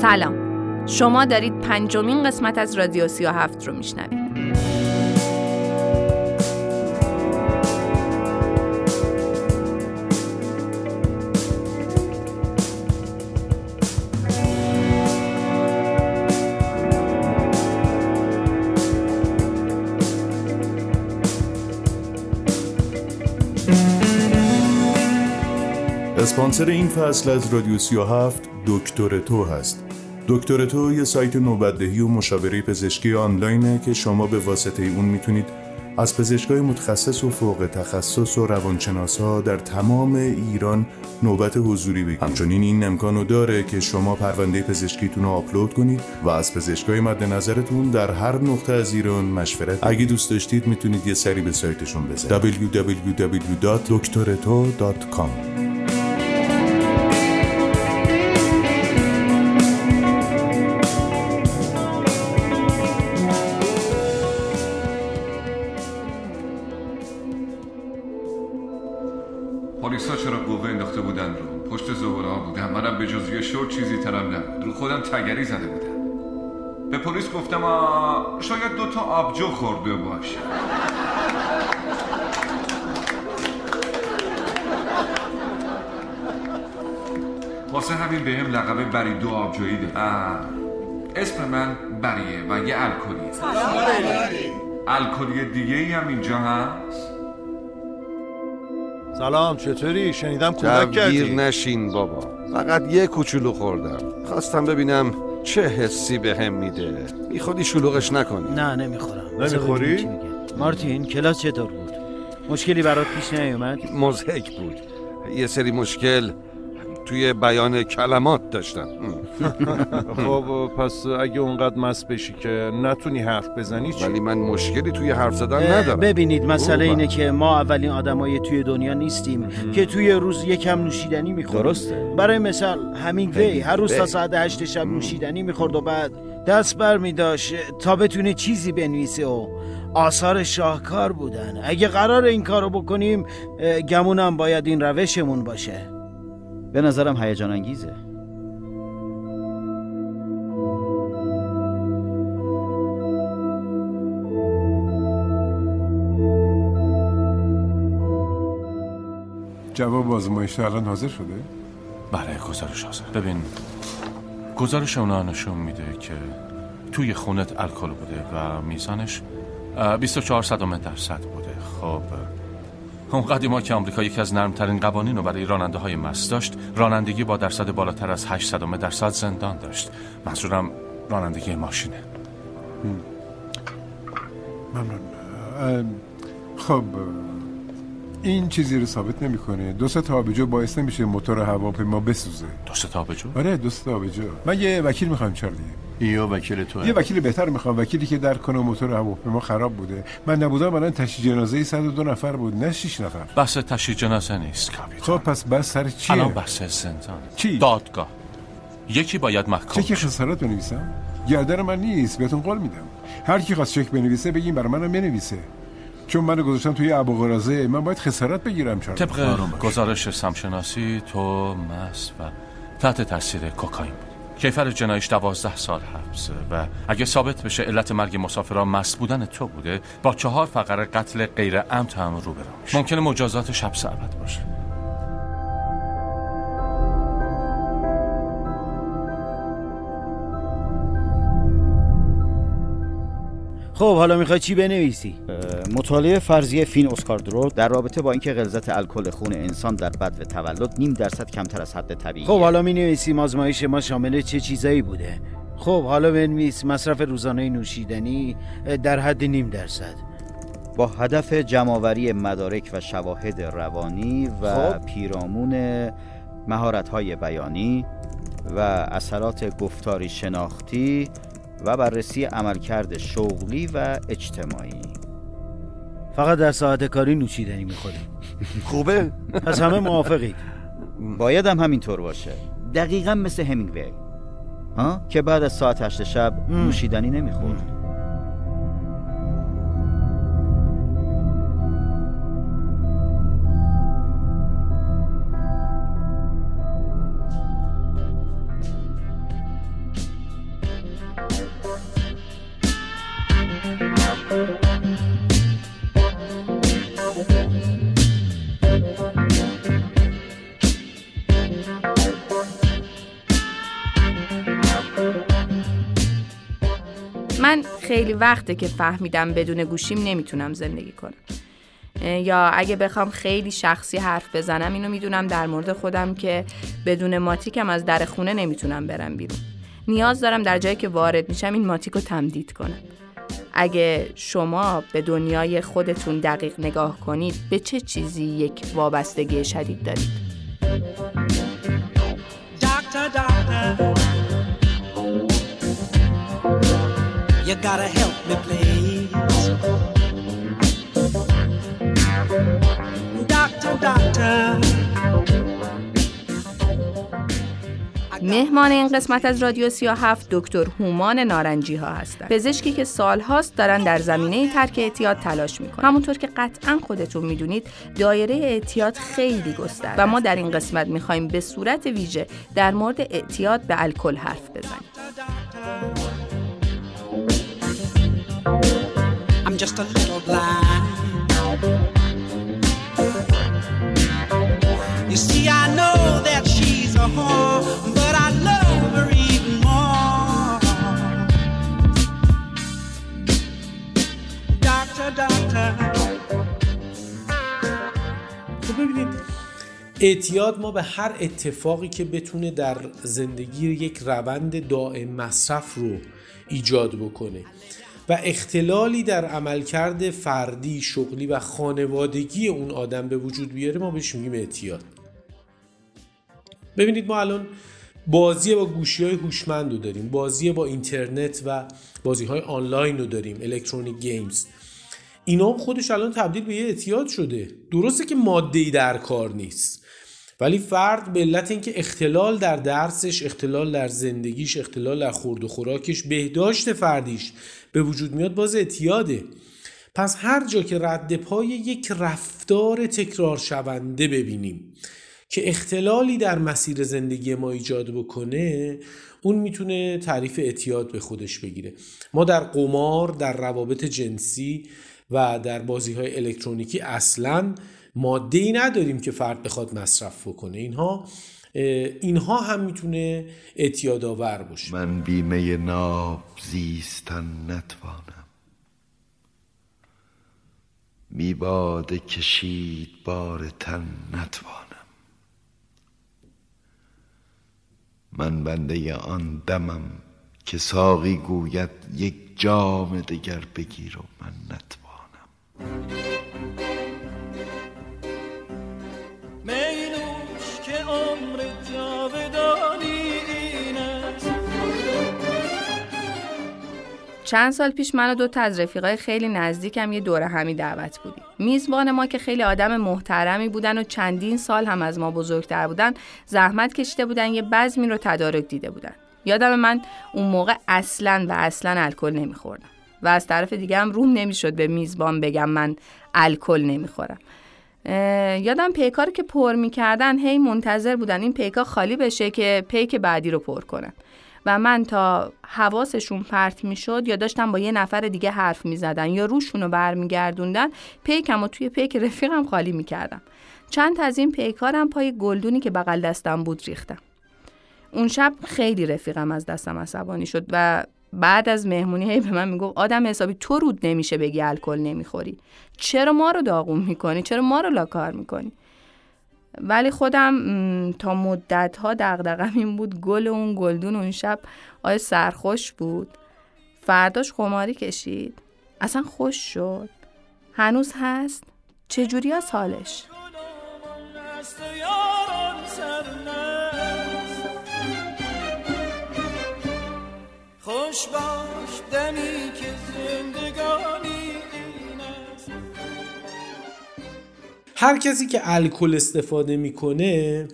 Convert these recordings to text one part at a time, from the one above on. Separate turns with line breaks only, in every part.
سلام. شما دارید پنجمین قسمت از رادیو 37 رو میشنوید.
اسپانسر این فصل از رادیو 37 دکتر تو هست. دکتر تو یه سایت نوبتدهی و مشاوره پزشکی آنلاینه که شما به واسطه اون می‌تونید از پزشکای متخصص و فوق تخصص و روانشناس ها در تمام ایران نوبت حضوری بگیرید. همچنین این امکانو داره که شما پرونده پزشکیتون رو آپلود کنید و از پزشکای مد نظرتون در هر نقطه از ایران مشورت اگه دوست داشتید می‌تونید یه سری به سایتشون بزنید. www.doktoreto.com
به پلیس گفتم آ، شاید دوتا آبجو خورده باشه. واسه همین به هم لقب بری دو آبجویی ده. آه، اسم من بریه و یه الکلیه. الکلی دیگه ای هم اینجا هست؟
سلام چطوری؟ شنیدم کودک کردی.
نشین بابا. فقط یه کوچولو خوردم. خواستم ببینم چه حسی به هم میده؟ بی خودی شلوغش نکنی.
نه نمی‌خورم.
نمی‌خوری؟
مارتین کلاس چطور بود؟ مشکلی برات پیش نیومد؟
مزهک بود. یه سری مشکل. توی بیان کلمات داشتم.
خب پس اگه اونقدر مست بشی که نتونی حرف بزنی چی؟
ولی من مشکلی توی حرف زدن ندارم.
ببینید مسئله اینه که ما اولین آدمای توی دنیا نیستیم که توی روز یکم نوشیدنی می‌خوریم.
درسته.
برای مثال همینگوی هر روز تا. ساعت هشت شب نوشیدنی می‌خورد و بعد دست بر میداشت تا بتونه چیزی بنویسه و آثار شاهکار بودن. اگه قرار این کارو بکنیم گمونم باید این روشمون باشه.
به نظرم هیجان انگیزه.
جواب آزمایش الان حاضر شده؟
بله گزارش حاضر. ببین گزارش اونا نشون میده که توی خونت الکل بوده و میزانش اه، 24 صدم درصد بوده. خب اون قدیما که آمریکا یکی از نرمترین قوانین رو برای راننده های مست داشت رانندگی با درصد بالاتر از 8 صدم درصد زندان داشت. منظورم رانندگی ماشینه.
ممنون. خب این چیزی رو ثابت نمی‌کنه. دو سه تا آبجو باعث نمیشه موتور هواپیما بسوزه.
دوست تابجو
آره دو سه تا آبجو. من یه وکیل می‌خوام چارلی
یا وکیل تو
یه وکیل بهتر می‌خوام وکیلی که در کنه موتور هواپیما خراب بوده. من نبودم الان تشییع جنازه 102 نفر بود نه 6 نفر.
بحث تشییع جنازه نیست. کاپیتان
خب پس بس سر چیه؟
الان بحث زندان.
چی؟
دادگاه. یکی باید محکوم
چک. خسارت بنویسم؟ گردن من نیست بهتون قول میدم. هر کی خواست چک بنویسه بگیم برای منم بنویسه. چون منو گذاشتن توی ابوقرازه من باید خسارت بگیرم چرا؟
طبق گزارش سمشناسی تو مست و تحت تاثیر کوکائین بود. کیفر جنایش دوازده سال حبسه و اگه ثابت بشه علت مرگ مسافران مست بودن تو بوده با چهار فقره قتل غیر عمد هم رو برام ممکنه مجازات شب ابد باشه.
خب حالا می‌خوای چی بنویسی؟
مطالعه فرضیه فین اسکاردرو در رابطه با اینکه غلظت الکل خون انسان در بدو تولد نیم درصد کمتر از حد طبیعی
خب حالا می نویسیم آزمایش ما شامل چه چیزایی بوده؟ خب حالا بنویس مصرف روزانه نوشیدنی در حد نیم درصد.
با هدف جمعآوری مدارک و شواهد روانی و
خب.
پیرامون مهارت‌های بیانی و اثرات گفتاری شناختی و بررسی عملکرد شغلی و اجتماعی.
فقط در ساعت کاری نوشیدنی می‌خوریم.
خوبه.
پس همه موافقید.
باید هم همینطور باشه. دقیقا مثل همینگوی. ها؟ که بعد از ساعت هشت شب نوشیدنی نمی‌خورد.
خیلی وقته که فهمیدم بدون گوشیم نمی‌تونم زندگی کنم. یا اگه بخوام خیلی شخصی حرف بزنم اینو می‌دونم در مورد خودم که بدون ماتیکم از در خونه نمی‌تونم برم بیرون. نیاز دارم در جایی که وارد میشم این ماتیک رو تمدید کنم. اگه شما به دنیای خودتون دقیق نگاه کنید به چه چیزی یک وابستگی شدید دارید؟ You gotta help me, please. Doctor, doctor. مهمان این قسمت از رادیو 37 دکتر هومان نارنجی ها هستند. پزشکی که سالهاست دارن در زمینه ترک اعتیاد تلاش می‌کنن. همونطور که قطعا خودتون می‌دونید دایره اعتیاد خیلی گسترده و ما در این قسمت می‌خوایم به صورت ویژه در مورد اعتیاد به الکل حرف بزنیم. Just a little blind. You see, I know that she's a whore, but I love her even more. Doctor, doctor. خب اعتیاد ما به هر اتفاقی که بتونه در زندگی یک روند دائم مصرف رو ایجاد بکنه و اختلالی در عملکرد فردی، شغلی و خانوادگی اون آدم به وجود بیاره ما بهش میگیم اعتیاد. ببینید ما الان بازی با گوشی های هوشمند رو داریم بازی با اینترنت و بازی های آنلاین رو داریم الکترونیک گیمز اینا هم خودش الان تبدیل به یه اعتیاد شده. درسته که ماده در کار نیست. ولی فرد به علت اینکه اختلال در درسش اختلال در زندگیش اختلال در خورد و خوراکش بهداشت فردیش به وجود میاد باز اعتیاده. پس هر جا که رد پای یک رفتار تکرار شونده ببینیم که اختلالی در مسیر زندگی ما ایجاد بکنه اون می‌تونه تعریف اعتیاد به خودش بگیره. ما در قمار در روابط جنسی و در بازی های الکترونیکی اصلا ماده ای نداریم که فرد بخواد مصرف بکنه. اینها اینها هم می‌تونه اعتیاد آور باشه.
من بیمه ناب زیستن نتوانم. میباده کشید بار تن نتوانم. من بنده آن دمم که ساقی گوید یک جام دگر بگیر و من نتوانم.
چند سال پیش من و دو تا از رفیقای خیلی نزدیکم یه دوره همی دعوت بودیم. میزبان ما که خیلی آدم محترمی بودن و چندین سال هم از ما بزرگتر بودن زحمت کشیده بودن یه بزمی رو تدارک دیده بودن. یادم من اون موقع اصلا و اصلا الکل نمیخوردم و از طرف دیگه هم روم نمی‌شد به میزبان بگم من الکل نمی‌خورم. یادم پیکا رو که پر می‌کردن هی منتظر بودن این پیکا خالی بشه که پیک بعدی رو پر کنن. و من تا حواسشون پرت می‌شد یا داشتم با یه نفر دیگه حرف می‌زدن یا روشون رو برمیگردوندن پیکم و توی پیک رفیقم خالی می‌کردم. چند از این پیکارم پای گلدونی که بغل دستم بود ریختم. اون شب خیلی رفیقم از دستم عصبانی شد و بعد از مهمونی هی به من می‌گفت آدم حسابی تو رود نمیشه بگی الکل نمی‌خوری. چرا ما رو داغون می‌کنی؟ چرا ما رو لاکار می‌کنی؟ ولی خودم تا مدت ها دقدقم این بود گل اون گلدون اون شب آیا سرخوش بود. فرداش خماری کشید. اصلا خوش شد. هنوز هست؟ چجوری از حالش؟ خوش باش دمی که هر کسی که الکل استفاده می‌کنه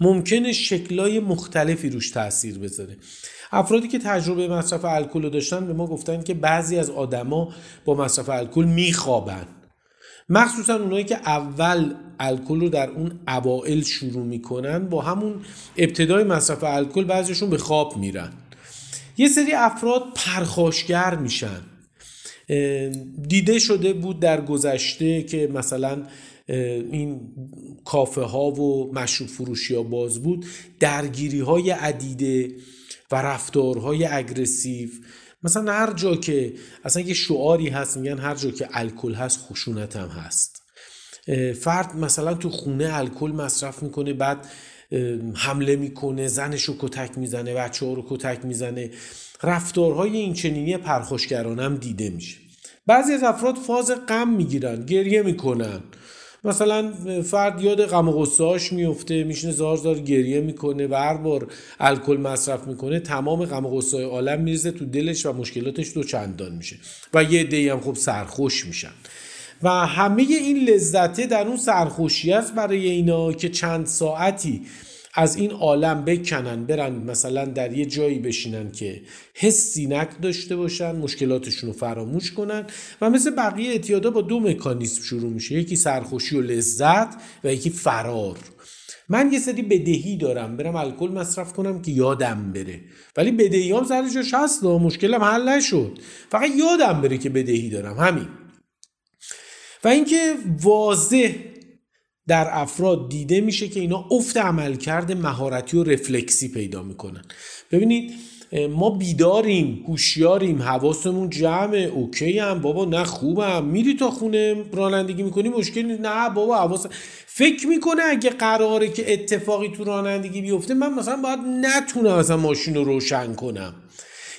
ممکنه شکلای مختلفی روش تاثیر بذاره. افرادی که تجربه مصرف الکل داشتن به ما گفتن که بعضی از آدما با مصرف الکل میخوابن. مخصوصا اونایی که اول الکل رو در اون اوائل شروع می‌کنن با همون ابتدای مصرف الکل بعضیشون به خواب میرن. یه سری افراد پرخاشگر میشن. دیده شده بود در گذشته که مثلا این کافه ها و مشروب فروشی ها باز بود. درگیری های عدیده و رفتارهای اگرسیو
مثلا هر جا که اصلا یه شعاری هست میگن هر جا که الکل هست خشونت هم هست. فرد مثلا تو خونه الکل مصرف می‌کنه بعد حمله می‌کنه زنش رو کتک می‌زنه بچه ها رو کتک می‌زنه. رفتارهای این چنینی پرخوشگرانه هم دیده میشه. بعضی از افراد فاز غم می‌گیرن گریه می‌کنن. مثلا فرد یاد غم و غصه‌اش میفته میشینه زار زار گریه می‌کنه و هر بار الکل مصرف می‌کنه تمام غم و غصه عالم میرزه تو دلش و مشکلاتش دو چندان میشه و یه عده‌ای هم خب سرخوش میشن. و همه این لذته در اون سرخوشی است برای اینا که چند ساعتی از این عالم بکنن برن مثلا در یه جایی بشینن که حسی نک داشته باشن مشکلاتشون رو فراموش کنن و مثل بقیه اعتیادا با دو مکانیسم شروع میشه. یکی سرخوشی و لذت و یکی فرار. من یه سری بدهی دارم. برم الکل مصرف کنم که یادم بره. ولی بدهی هم سر جاش هست مشکلم حل نشد. فقط یادم بره که بدهی دارم. همین. و اینکه واضح در افراد دیده میشه که اینا افت عملکرد مهارتی و رفلکسی پیدا می‌کنن. ببینید ما بیداریم هوشیاریم حواسمون جمعه اوکی هم بابا نه خوبم. میری تا خونه رانندگی می‌کنی مشکلی نه بابا حواس. فکر می‌کنه اگه قراره که اتفاقی تو رانندگی بیفته من مثلا باید نتونم مثلا ماشین رو روشن کنم.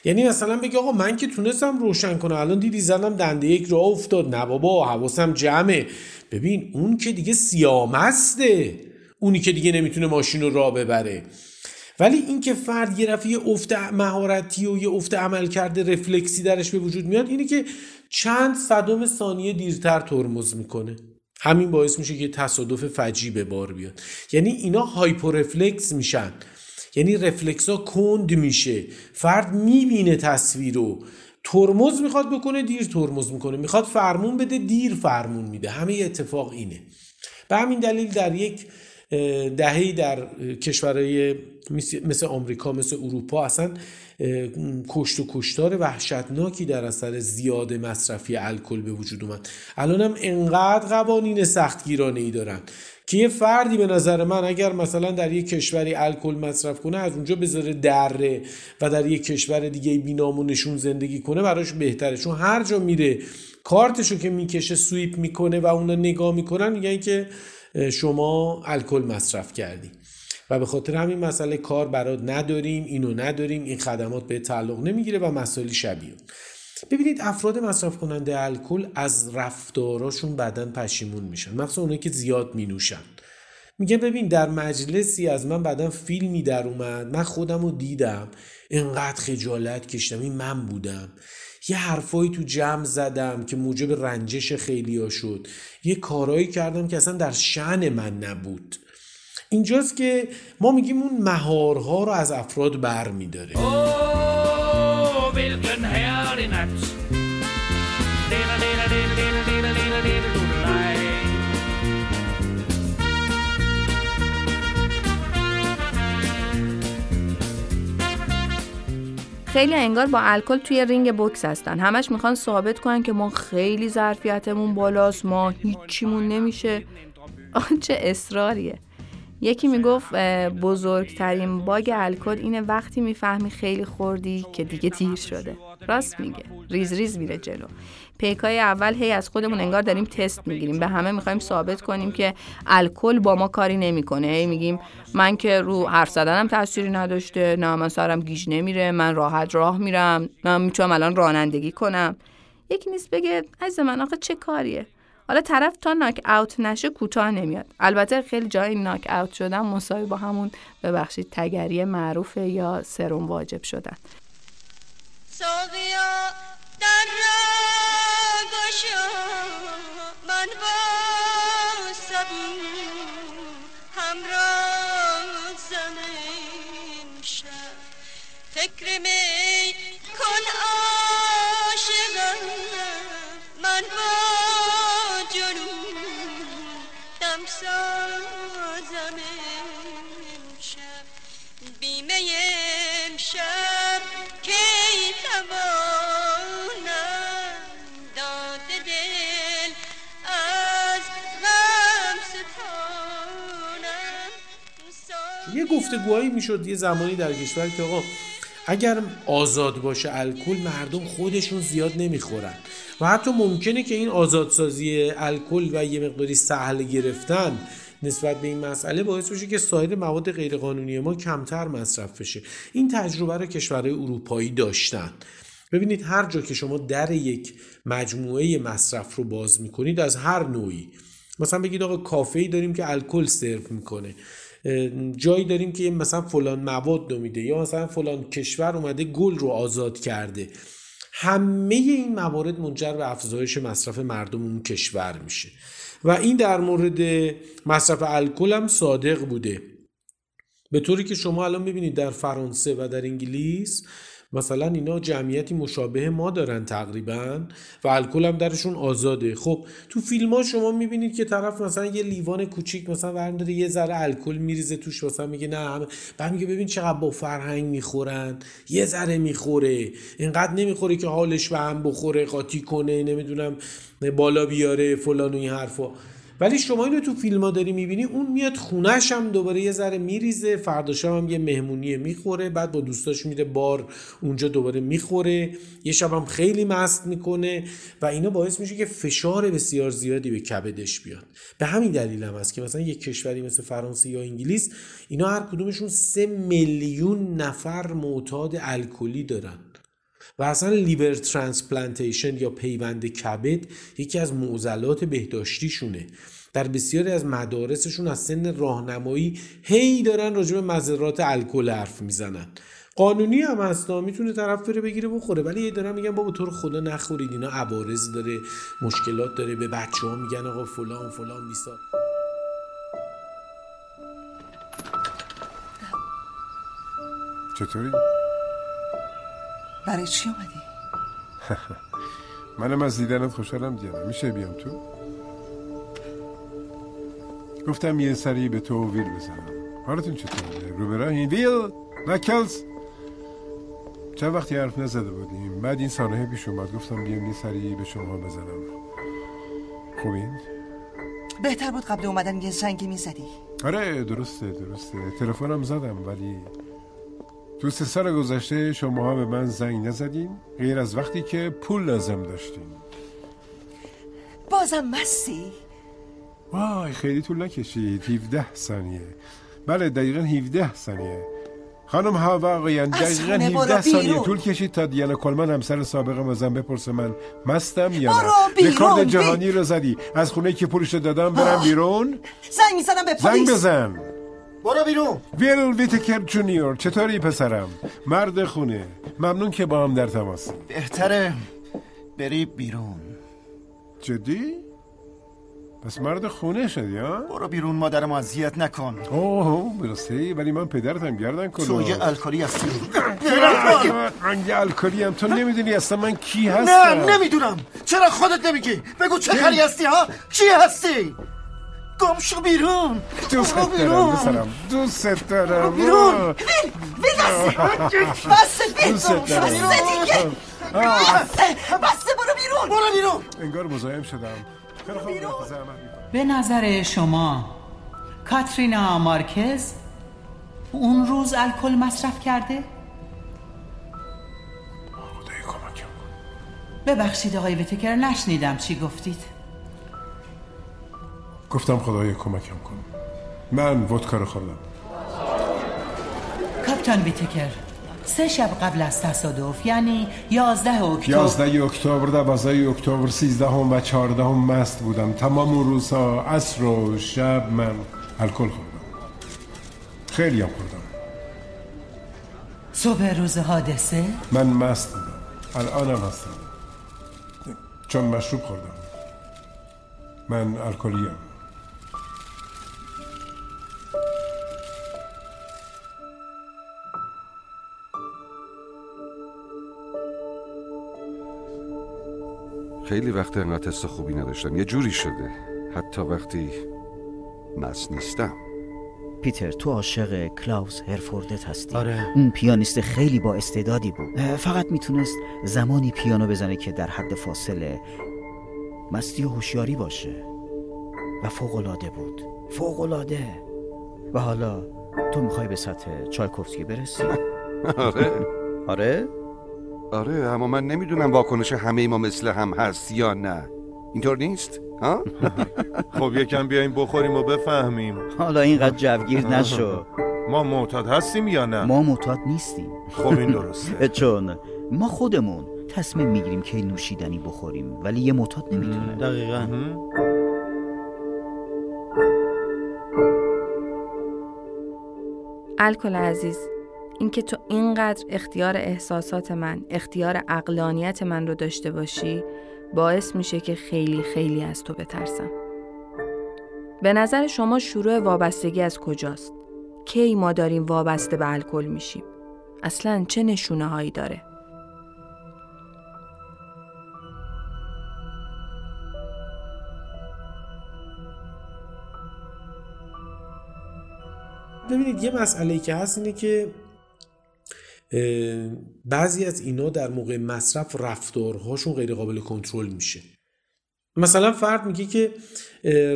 یعنی مثلا بگی آقا من که تونستم روشن کنم الان دیدی زنم دنده یک راه افتاد. نه بابا حواسم جمعه. ببین اون که دیگه سیامسته. اونی که دیگه نمی‌تونه ماشین رو راه ببره. ولی اینکه فرد یه رفیه افت مهارتی و یه افت عمل کرده رفلکسی درش به وجود میاد اینه که چند صدم ثانیه دیرتر ترمز می‌کنه. همین باعث میشه که تصادف فجی به بار بیاد. یعنی اینا هایپورفلکس میشن. یعنی رفلکس ها کند میشه. فرد می‌بینه تصویر رو. ترمز می‌خواد بکنه دیر ترمز می‌کنه. می‌خواد فرمون بده دیر فرمون میده. همه اتفاق اینه. به همین دلیل در یک دههی در کشورهای مثل آمریکا مثل اروپا اصلا کشت و کشتار وحشتناکی در اثر زیاد مصرفی الکل به وجود اومد. الان هم انقدر قوانین سختگیرانه ای دارن. که یه فردی به نظر من اگر مثلا در یک کشوری الکل مصرف کنه از اونجا بذاره دره و در یک کشور دیگه بینامونشون زندگی کنه براش بهتره. چون هر جا میره کارتشو که می‌کشه swipe می‌کنه و اونا نگاه می‌کنن میگن که شما الکل مصرف کردی. و به خاطر همین مسئله کار برات نداریم اینو نداریم این خدمات بهت تعلق نمی‌گیره و مسائل شبیه. ببینید افراد مصرف کننده الکل از رفتاراشون بعدا پشیمون میشن مخصوصا اونایی که زیاد مینوشن. میگه ببین در مجلسی از من بعدا فیلمی در اومد من خودم رو دیدم. انقدر خجالت کشتم این من بودم. یه حرفایی تو جمع زدم که موجب رنجش خیلی ها شد. یه کارایی کردم که اصلا در شن من نبود. اینجاست که ما میگیم اون مهارها رو از افراد بر میداره
خیلی انگار با الکل توی رینگ بوکس هستن. همش می‌خوان ثابت کنن که ما خیلی ظرفیتمون بالاست ما هیچیمون نمیشه. آن چه اصراریه. یکی می‌گفت بزرگترین باگ الکل اینه وقتی می‌فهمی خیلی خوردی که دیگه دیر شده. راست میگه. ریز ریز میره جلو. پیکای اول هی از خودمون انگار داریم تست می‌گیریم. به همه می‌خوایم ثابت کنیم که الکل با ما کاری نمی‌کنه. هی میگیم من که رو حرف زدنم تاثیری نداشته نه من سرم گیج نمیره من راحت راه میرم من می‌تونم الان رانندگی کنم. یکی نیست بگه عزیز من آخه چه کاریه؟ حالا طرف تا ناک اوت نشه کوتاه نمیاد. البته خیلی جای ناک اوت شدن مساوی با همون ببخشید تگری معروف یا سرم واجب شدن.
گفتگوهایی می‌شد یه زمانی در کشور که آقا اگر آزاد باشه الکل مردم خودشون زیاد نمی‌خورن. و حتی ممکنه که این آزادسازی الکل و یه مقداری سهل گرفتن نسبت به این مسئله باعث بشه که سایر مواد غیرقانونی ما کمتر مصرف بشه. این تجربه رو کشورهای اروپایی داشتن. ببینید هر جا که شما در یک مجموعه مصرف رو باز می‌کنید از هر نوعی. مثلا بگید آقا کافه داریم که الکل سرو می‌کنه. جایی داریم که مثلا فلان مواد رو میده یا مثلا فلان کشور اومده گل رو آزاد کرده. همه این موارد منجر به افزایش مصرف مردم اون کشور میشه. و این در مورد مصرف الکل هم صادق بوده. به طوری که شما الان می‌بینید در فرانسه و در انگلیس مثلا اینا جمعیتی مشابه ما دارن تقریبا و الکل هم درشون آزاده. خب تو فیلم ها شما می‌بینید که طرف مثلا یه لیوان کوچیک مثلا ورنداره یه ذره الکل میریزه توش مثلا میگه نه همه بعد میگه ببین چقدر با فرهنگ می‌خورن. یه ذره می‌خوره. اینقدر نمی‌خوره که حالش به هم بخوره قاطی کنه نمی‌دونم بالا بیاره فلان و این حرفا. ولی شما اینو تو فیلم ها داری می‌بینی اون میاد خونش هم دوباره یه ذره میریزه فرداش هم یه مهمونی می‌خوره بعد با دوستاش میره بار اونجا دوباره می‌خوره یه شب هم خیلی مست می‌کنه و اینا باعث میشه که فشار بسیار زیادی به کبدش بیاد. به همین دلیل هم هست که مثلا یک کشوری مثل فرانسه یا انگلیس اینا هر کدومشون سه میلیون نفر معتاد الکلی دارن. و اصلا liver transplantation یا پیوند کبد یکی از معضلات بهداشتیشونه. در بسیاری از مدارسشون از سن راهنمایی هی دارن راجع به الکل حرف می‌زنن. قانونی هم هستا می‌تونه طرف بره بگیره بخوره. ولی یه دارن میگن بابا تو خدا نخورید. اینا عوارض داره مشکلات داره. به بچه ها میگن آقا فلان فلان بیسا
چطوری؟
برای چی اومدی؟
منم از دیدنت خوشحالم دیدم میشه بیام تو؟ گفتم یه سری به تو ویل بزنم. حالتون چطوره؟ رو براهین ویل؟ نکلز چند وقتی حرف نزده بودیم. بعد این سانحه پیش اومد. گفتم بیام یه سری به شما بزنم. خوبین؟
بهتر بود قبل اومدن یه زنگی می‌زدی.
آره درسته درسته. تلفنم زدم ولی تو سه سال گذشته شما ها به من زنگ نزدین غیر از وقتی که پول لازم داشتین.
بازم مستی؟
وای خیلی طول نکشید. 17 ثانیه. بله دقیقا 17 ثانیه. خانم ها و آقایان دقیقا 17 ثانیه. طول کشید تا دیانا کلمن همسر سابقم ازم بپرسه من مستم یا نه. رکورد جهانی رو زدی. از خونه که پولش دادم برم بیرون.
زنگ می‌زنم به
پلیس. زنگ بزن.
برو بیرون.
ویل ویتکر جونیور چطوری پسرم؟ مرد خونه. ممنون که با هم در تماسی
بهتره بری بیرون.
جدی؟ پس مرد خونه شدی ها؟
برو بیرون مادرم اذیت نکن.
اوه برسته ولی من پدرتم گردن کنم
تو یه الکلی هستی
من یه الکلی هم تو نمی‌دونی اصلا من کی هستم.
نه نمی‌دونم. چرا خودت نمیگی؟ بگو چه کاری هستی ها؟ کی هستی؟ گم شو بیرون
دوست دارم دوست دوست دارم
بیرون
ویل ویل بسته بسته
دوست دارم
دیگه بسته برو بیرون
برو بیرون
انگار مزاحم شدم
به نظر شما کاترینا مارکز اون روز الکل مصرف کرده؟ ببخشید آقای وتکر نشنیدم چی گفتید
گفتم خدای کمکم کن. من ودکا رو خوردم.
کاپتان ویتکر سه شب قبل از تصادف یعنی یازده اکتبر.
یازده اکتبر دوازده اکتبر سیزده هم و چهارده هم مست بودم. تمام اون روزها عصر و شب من الکل خوردم. خیلی هم خوردم.
صبح روز حادثه؟
من مست بودم. الانم هستم. چون مشروب خوردم. من الکلیم.
خیلی وقت انقدر تست خوبی نداشتم. یه جوری شده. حتی وقتی مس نیستم.
پیتر تو عاشق کلاوس هرفوردت هستی.
آره.
اون پیانیست خیلی با استعدادی بود. فقط می‌تونست زمانی پیانو بزنه که در حد فاصله مستی و هوشیاری باشه. و فوقالعاده بود. فوقالعاده. و حالا تو می‌خوای به سطح چایکوفسکی برسی؟
آره.
آره؟
آره اما من نمی‌دونم واکنش همه ما مثل هم هست یا نه. اینطور نیست؟ ها؟
خب یکم بیایم بخوریم و بفهمیم.
حالا اینقدر جوگیر نشو.
ما معتاد هستیم یا نه؟
ما معتاد نیستیم.
خب این درسته.
چون ما خودمون تصمیم می‌گیریم که نوشیدنی بخوریم ولی یه معتاد نمی‌تونه.
دقیقا.
الکل عزیز. اینکه تو اینقدر اختیار احساسات من اختیار اقلانیت من رو داشته باشی باعث میشه که خیلی خیلی از تو بترسم به نظر شما شروع وابستگی از کجاست؟ کی ما داریم وابسته به الکل میشیم؟ اصلا چه نشونه هایی داره؟
ببینید یه مسئله که هست اینه که بعضی از اینا در موقع مصرف رفتارهاشون غیر قابل کنترل میشه. مثلا فرد میگه که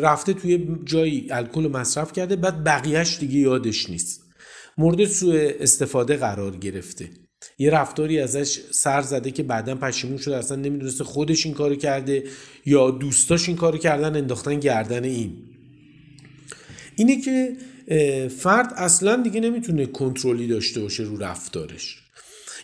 رفته توی جایی الکل مصرف کرده بعد بقیهش دیگه یادش نیست. مورد سوء استفاده قرار گرفته. یه رفتاری ازش سر زده که بعدا پشیمون شده اصلا نمی‌دونسته خودش این کارو کرده یا دوستاش این کارو کردن انداختن گردن این. اینه که فرد اصلا دیگه نمی‌تونه کنترلی داشته باشه رو رفتارش.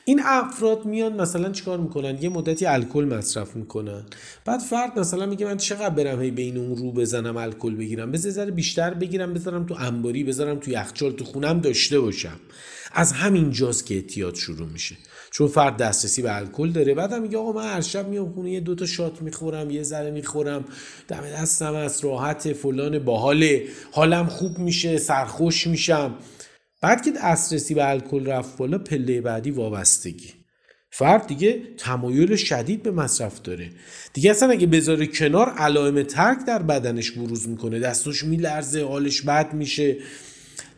این افراد میان مثلا چیکار می‌کنن؟ یه مدتی الکل مصرف می‌کنن. بعد فرد مثلا میگه من چقدر برم هی بین اون رو بزنم الکل بگیرم؟ بذار ذره بیشتر بگیرم بذارم تو انباری بذارم تو یخچال تو خونم داشته باشم. از همین جاست که اعتیاد شروع میشه. چون فرد دسترسی به الکل داره. بعدم میگه آقا من هر شب میام خونه یه دوتا شات می‌خورم یه ذره می‌خورم دم دستم از راحت فلان باحاله. حالم خوب میشه سرخوش میشم. بعد که دسترسی به الکل رفت بالا پله بعدی وابستگی. فرد دیگه تمایل شدید به مصرف داره. دیگه اصلا اگه بذاره کنار علائم ترک در بدنش بروز می‌کنه. دستش میلرزه حالش بد میشه.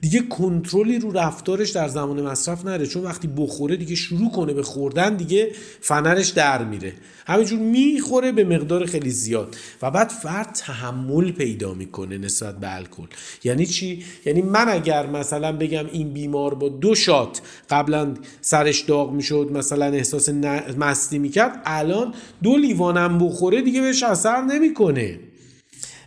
دیگه کنترلی رو رفتارش در زمان مصرف نره. چون وقتی بخوره دیگه شروع کنه به خوردن دیگه فنرش در میره. همینجور می‌خوره به مقدار خیلی زیاد. و بعد فرد تحمل پیدا می‌کنه نسبت به الکل. یعنی چی؟ یعنی من اگر مثلا بگم این بیمار با دو شات قبلا سرش داغ می‌شد مثلا احساس مستی می‌کرد الان دو لیوانم بخوره دیگه بهش اثر نمی‌کنه.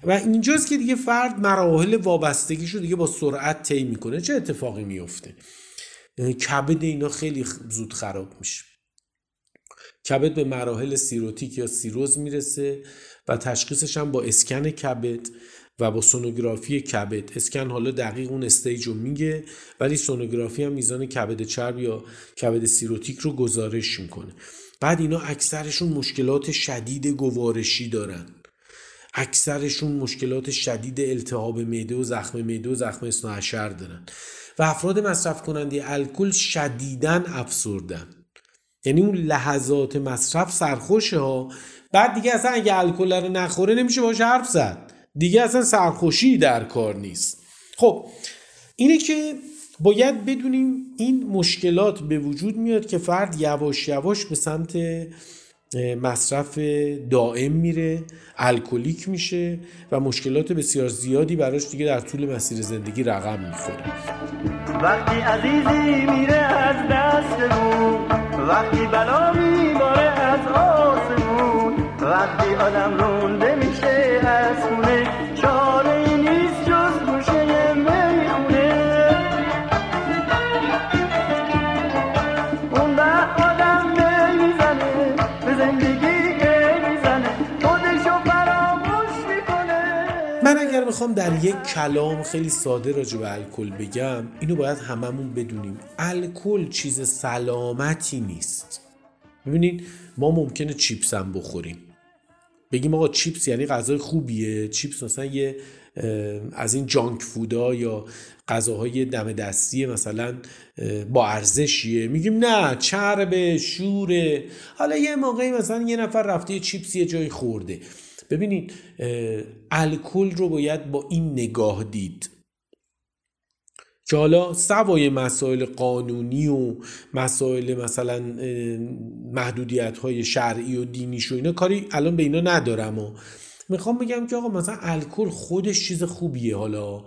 و اینجاست که دیگه فرد مراحل وابستگیشو دیگه با سرعت طی می‌کنه. چه اتفاقی میفته کبد اینا خیلی زود خراب میشه. کبد به مراحل سیروتیک یا سیروز می‌رسه و تشخیصش هم با اسکن کبد و با سونوگرافی کبد. اسکن حالا دقیق اون stage رو میگه ولی سونوگرافی هم میزان کبد چرب یا کبد سیروتیک رو گزارش می‌کنه. بعد اینا اکثرشون مشکلات شدید گوارشی دارن. اکثرشون مشکلات شدید التهاب معده و زخم معده و زخم اثنی عشر دارن. و افراد مصرف کننده الکل شدیدن افسردن یعنی اون لحظات مصرف سرخوشه ها. بعد دیگه اصلا اگه الکل رو نخوره نمیشه باشه حرف زد. دیگه اصلا سرخوشی در کار نیست. خب اینه که باید بدونیم این مشکلات به وجود میاد که فرد یواش یواش به سمت مصرف دائم میره الکلیک میشه و مشکلات بسیار زیادی براش دیگه در طول مسیر زندگی رقم می‌خوره.
وقتی عزیزی میره از دستمون وقتی بلا میباره از آسمون وقتی آدم رونده میشه از خونه چاره
بخوام در یک کلام خیلی ساده راجع به الکل بگم. اینو باید هممون بدونیم. الکل چیز سلامتی نیست. ببینید ما ممکنه چیپس هم بخوریم. بگیم آقا چیپس یعنی غذای خوبیه؟ چیپس مثلا یه از این جانک فودا یا غذاهای دم دستی مثلا با ارزشیه. میگیم نه چربه شوره. حالا یه موقعی مثلا یه نفر رفته یه چیپس یه جایی خورده. ببینید الکل رو باید با این نگاه دید. که حالا سوای مسائل قانونی و مسائل مثلا محدودیت های شرعی و دینیش و اینا کاری الان به اینا ندارم. و می‌خوام بگم که آقا مثلا الکل خودش چیز خوبیه. حالا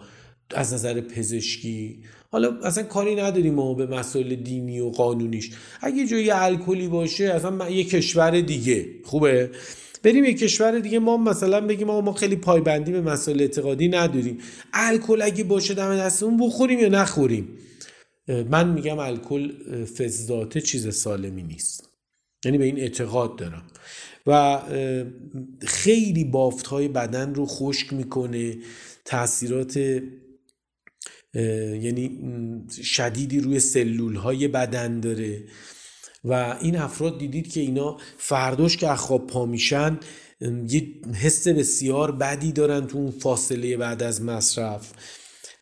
از نظر پزشکی. حالا اصلا کاری نداریم ما به مسائل دینی و قانونیش. اگه جایی الکلی باشه اصلا یه کشور دیگه. خوبه؟ بریم یه کشور دیگه ما مثلا بگیم ما خیلی پایبندی به مسائل اعتقادی نداریم. الکل اگه باشه دم دستمون بخوریم یا نخوریم؟ من میگم الکل فزداته چیز سالمی نیست. یعنی به این اعتقاد دارم. و خیلی بافت های بدن رو خشک می‌کنه تاثیرات یعنی شدیدی روی سلول های بدن داره. و این افراد دیدید که اینا فرداش که خواب پا میشن یه حس بسیار بدی دارن تو اون فاصله بعد از مصرف.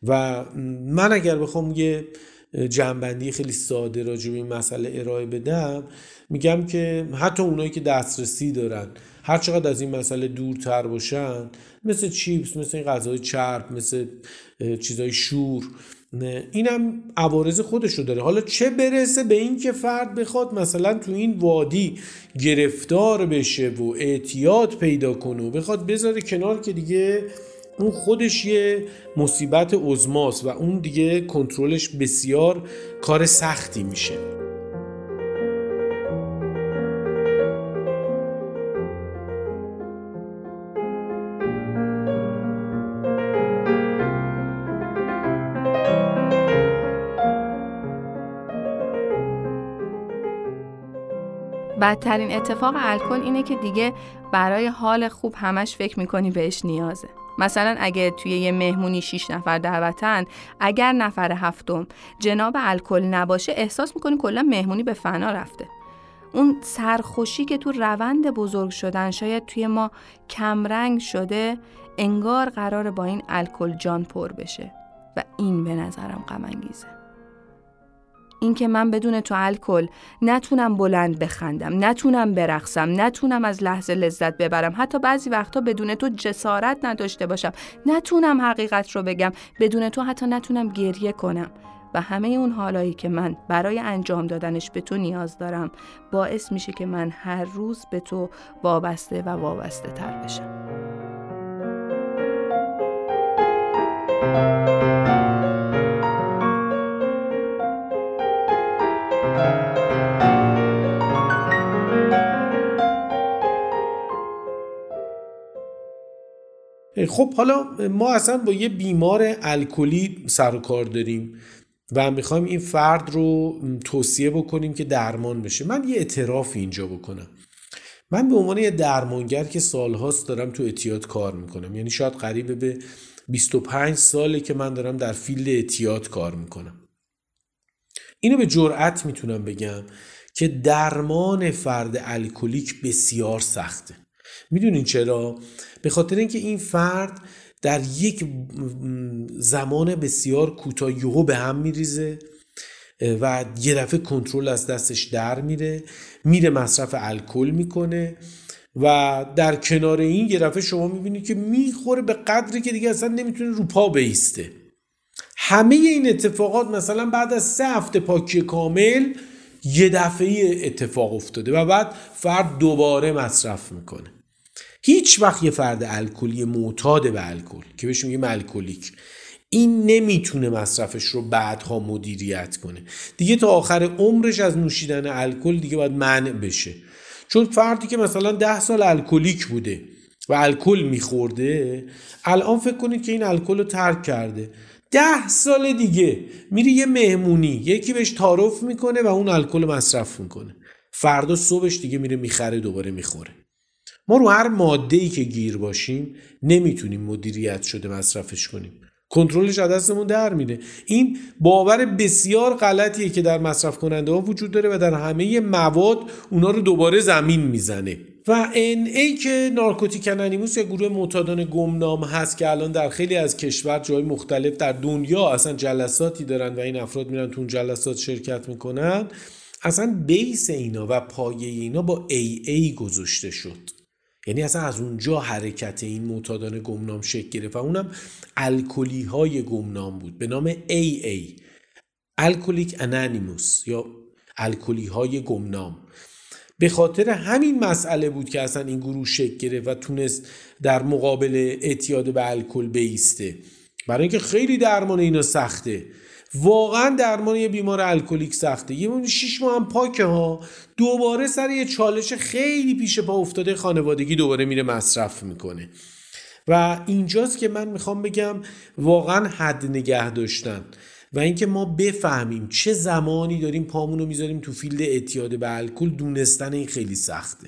و من اگر بخوام یه جنبندی خیلی ساده راجع به این مسئله ارائه بدم میگم که حتی اونایی که دسترسی دارن هر چقدر از این مسئله دورتر باشن مثل چیپس مثل غذای چرب مثل چیزای شور اینم عوارض خودش رو داره. حالا چه برسه به این که فرد بخواد مثلا تو این وادی گرفتار بشه و اعتیاد پیدا کنه و بخواد بذاره کنار که دیگه اون خودش یه مصیبت ازماس و اون دیگه کنترلش بسیار کار سختی میشه.
بدترین اتفاق الکل اینه که دیگه برای حال خوب همش فکر می‌کنی بهش نیازه. مثلا اگه توی یه مهمونی 6 نفر دعوتن اگر نفر هفتم جناب الکل نباشه احساس می‌کنی کلا مهمونی به فنا رفته. اون سرخوشی که تو روند بزرگ شدن شاید توی ما کمرنگ شده انگار قرار با این الکل جان پر بشه. و این به نظرم غم اینکه من بدون تو الکل نتونم بلند بخندم نتونم برقصم نتونم از لحظه لذت ببرم. حتی بعضی وقتا بدون تو جسارت نداشته باشم. نتونم حقیقت رو بگم. بدون تو حتی نتونم گریه کنم. و همه اون حالایی که من برای انجام دادنش به تو نیاز دارم باعث میشه که من هر روز به تو وابسته و وابسته تر بشم.
خب حالا ما اصلا با یه بیمار الکلی سر و کار داریم و می‌خوایم این فرد رو توصیه بکنیم که درمان بشه. من یه اعتراف اینجا بکنم. من به عنوان یه درمانگر که سالهاست دارم تو اعتیاد کار می‌کنم. یعنی شاید قریب به 25 ساله که من دارم در فیلد اعتیاد کار می‌کنم. اینو به جرأت می‌تونم بگم که درمان فرد الکلیک بسیار سخته. می‌دونین چرا؟ به خاطر اینکه این فرد در یک زمان بسیار کوتاه یهو به هم میریزه و یه دفعه کنترل از دستش در میره میره مصرف الکل می‌کنه و در کنار این یه دفعه شما می‌بینید که می‌خوره به قدری که دیگه اصلا نمی‌تونه رو پا بیسته. همه این اتفاقات مثلا بعد از سه هفته پاکی کامل یه دفعه اتفاق افتاده و بعد فرد دوباره مصرف می‌کنه. هیچ وقت یه فرد الکلی معتاد به الکل که بهش میگیم الکلیک. این نمی‌تونه مصرفش رو بعدها مدیریت کنه. دیگه تا آخر عمرش از نوشیدن الکل دیگه باید منع بشه. چون فردی که مثلا ده سال الکلیک بوده و الکل میخورده الان فکر کنید که این الکل رو ترک کرده. ده سال دیگه میری یه مهمونی یکی بهش تعارف می‌کنه و اون الکل مصرف می‌کنه. فردا صبحش دیگه میره می‌خره دوباره می‌خوره. ما رو هر ماده ای که گیر باشیم نمی‌تونیم مدیریت شده مصرفش کنیم. کنترلش از دستمون در میره. این باور بسیار غلطیه که در مصرف کننده ها وجود داره و در همه مواد اونا رو دوباره زمین می‌زنه. و ای که نارکوتیک انانیموس یا گروه معتادان گمنام هست که الان در خیلی از کشور جای مختلف در دنیا اصلا جلساتی دارن و این افراد میرن تو اون جلسات شرکت می‌کنن اصلا بیس اینا و پایه اینا با ای ای گذاشته شد. یعنی اصلا از اونجا حرکت این معتادان گمنام شکل گرفت و اونم الکلی های گمنام بود به نام AA الکلیک انانیموس یا الکلی های گمنام. به خاطر همین مسئله بود که اصلا این گروه شکل گرفت و تونست در مقابل اعتیاد به الکل بیسته. برای اینکه خیلی درمان اینا سخته. واقعا درمان یه بیمار الکلیک سخته. یه 6 ماه هم پاکه ها. دوباره سر یه چالش خیلی پیش پا افتاده خانوادگی دوباره میره مصرف می‌کنه. و اینجاست که من می‌خوام بگم واقعا حد نگه داشتن و اینکه ما بفهمیم چه زمانی داریم پامون رو می‌ذاریم تو field اعتیاد به الکل دونستن این خیلی سخته.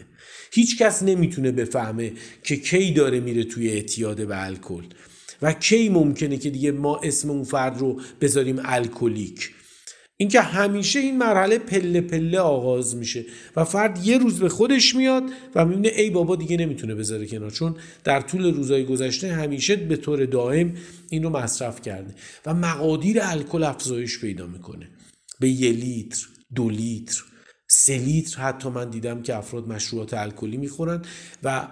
هیچ کس نمی‌تونه بفهمه که کی داره میره توی اعتیاد به الکل. و کی ممکنه که دیگه ما اسم اون فرد رو بذاریم الکلیک؟ اینکه همیشه این مرحله پله پله آغاز میشه و فرد یه روز به خودش میاد و می‌بینه ای بابا دیگه نمی‌تونه بذاره کنار چون در طول روزهای گذشته همیشه به طور دائم این رو مصرف کرده و مقادیر الکل افزایش پیدا می‌کنه. به یه لیتر دو لیتر سه لیتر حتی من دیدم که افراد مشروبات الکلی می‌خورن و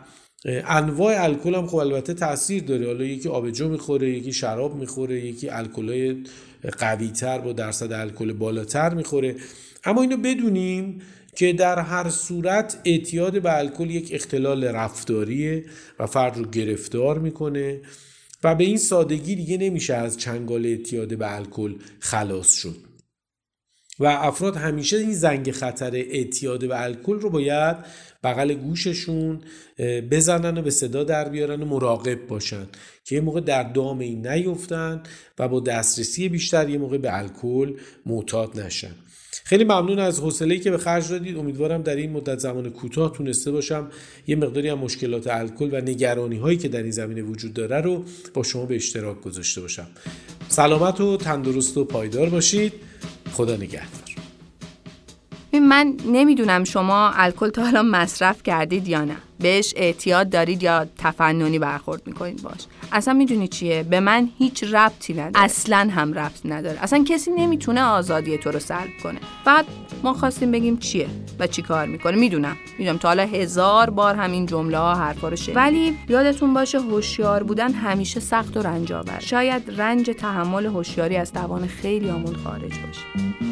انواع الکل هم خب البته تاثیر داره. حالا یکی آبجو می‌خوره یکی شراب می‌خوره یکی الکلای قوی تر با درصد الکل بالاتر می‌خوره. اما اینو بدونیم که در هر صورت اعتیاد به الکل یک اختلال رفتاریه و فرد رو گرفتار می‌کنه و به این سادگی دیگه نمیشه از چنگال اعتیاد به الکل خلاص شد. و افراد همیشه این زنگ خطر اعتیاد به الکل رو باید بغل گوششون بزنن و به صدا در بیارن و مراقب باشن که یه موقع در دام این نیفتن و با دسترسی بیشتر یه موقع به الکل معتاد نشن. خیلی ممنون از حوصله‌ای که به خرج دادید. امیدوارم در این مدت زمان کوتاه تونسته باشم یه مقداری از مشکلات الکل و نگرانی هایی که در این زمینه وجود داره رو با شما به اشتراک گذاشته باشم. سلامت و تندرست و پایدار باشید. خدا نگهدار.
من نمی‌دونم شما الکل تا حالا مصرف کردید یا نه. بهش اعتیاد دارید یا تفننی برخورد می‌کنید؟ باش. اصلا می‌دونی چیه؟ به من هیچ ربطی نداره. اصلا هم ربط نداره. اصلا کسی نمی‌تونه آزادی تو رو سلب کنه. فقط ما خواستیم بگیم چیه و چی کار می‌کنه. می‌دونم. می‌دونم. تا حالا هزار بار همین جمله ها حرفا رو شد ولی یادتون باشه هوشیار بودن همیشه سخت و رنج آور شاید رنج تحمل هوشیاری از توان خیلی آمون خارج باشه.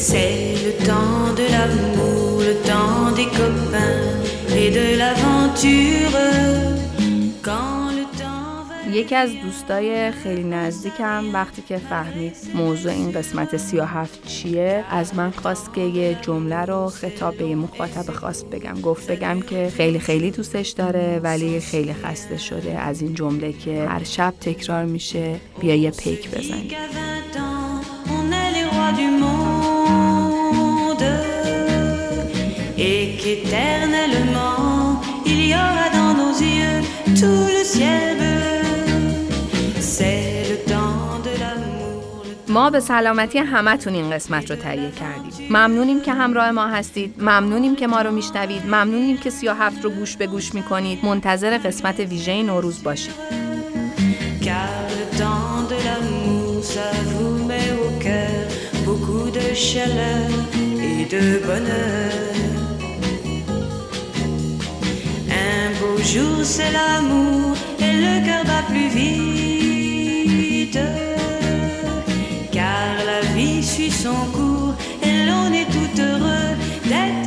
C'est le temps de l'amour, le temps des copains et de l'aventure. Quand le temps یکی از دوستای خیلی نزدیکم وقتی که فهمید موضوع این قسمت 37 چیه از من خواست که یه جمله رو خطاب به یه مخاطب خاص بگم گفت بگم که خیلی خیلی دوستش داره ولی خیلی خسته شده از این jumle که هر شب تکرار میشه بیا یه پیک بزنی ما به سلامتی همتون این قسمت رو تهیه کردیم. ممنونیم که همراه ما هستید. ممنونیم که ما رو میشنوید. ممنونیم که سیاه هفت رو گوش به گوش می‌کنید. منتظر قسمت ویژه نوروز باشید. Chaleur. Un beau jour, c'est l'amour et le cœur bat plus vite. Car la vie suit son cours et l'on est tout heureux d'être.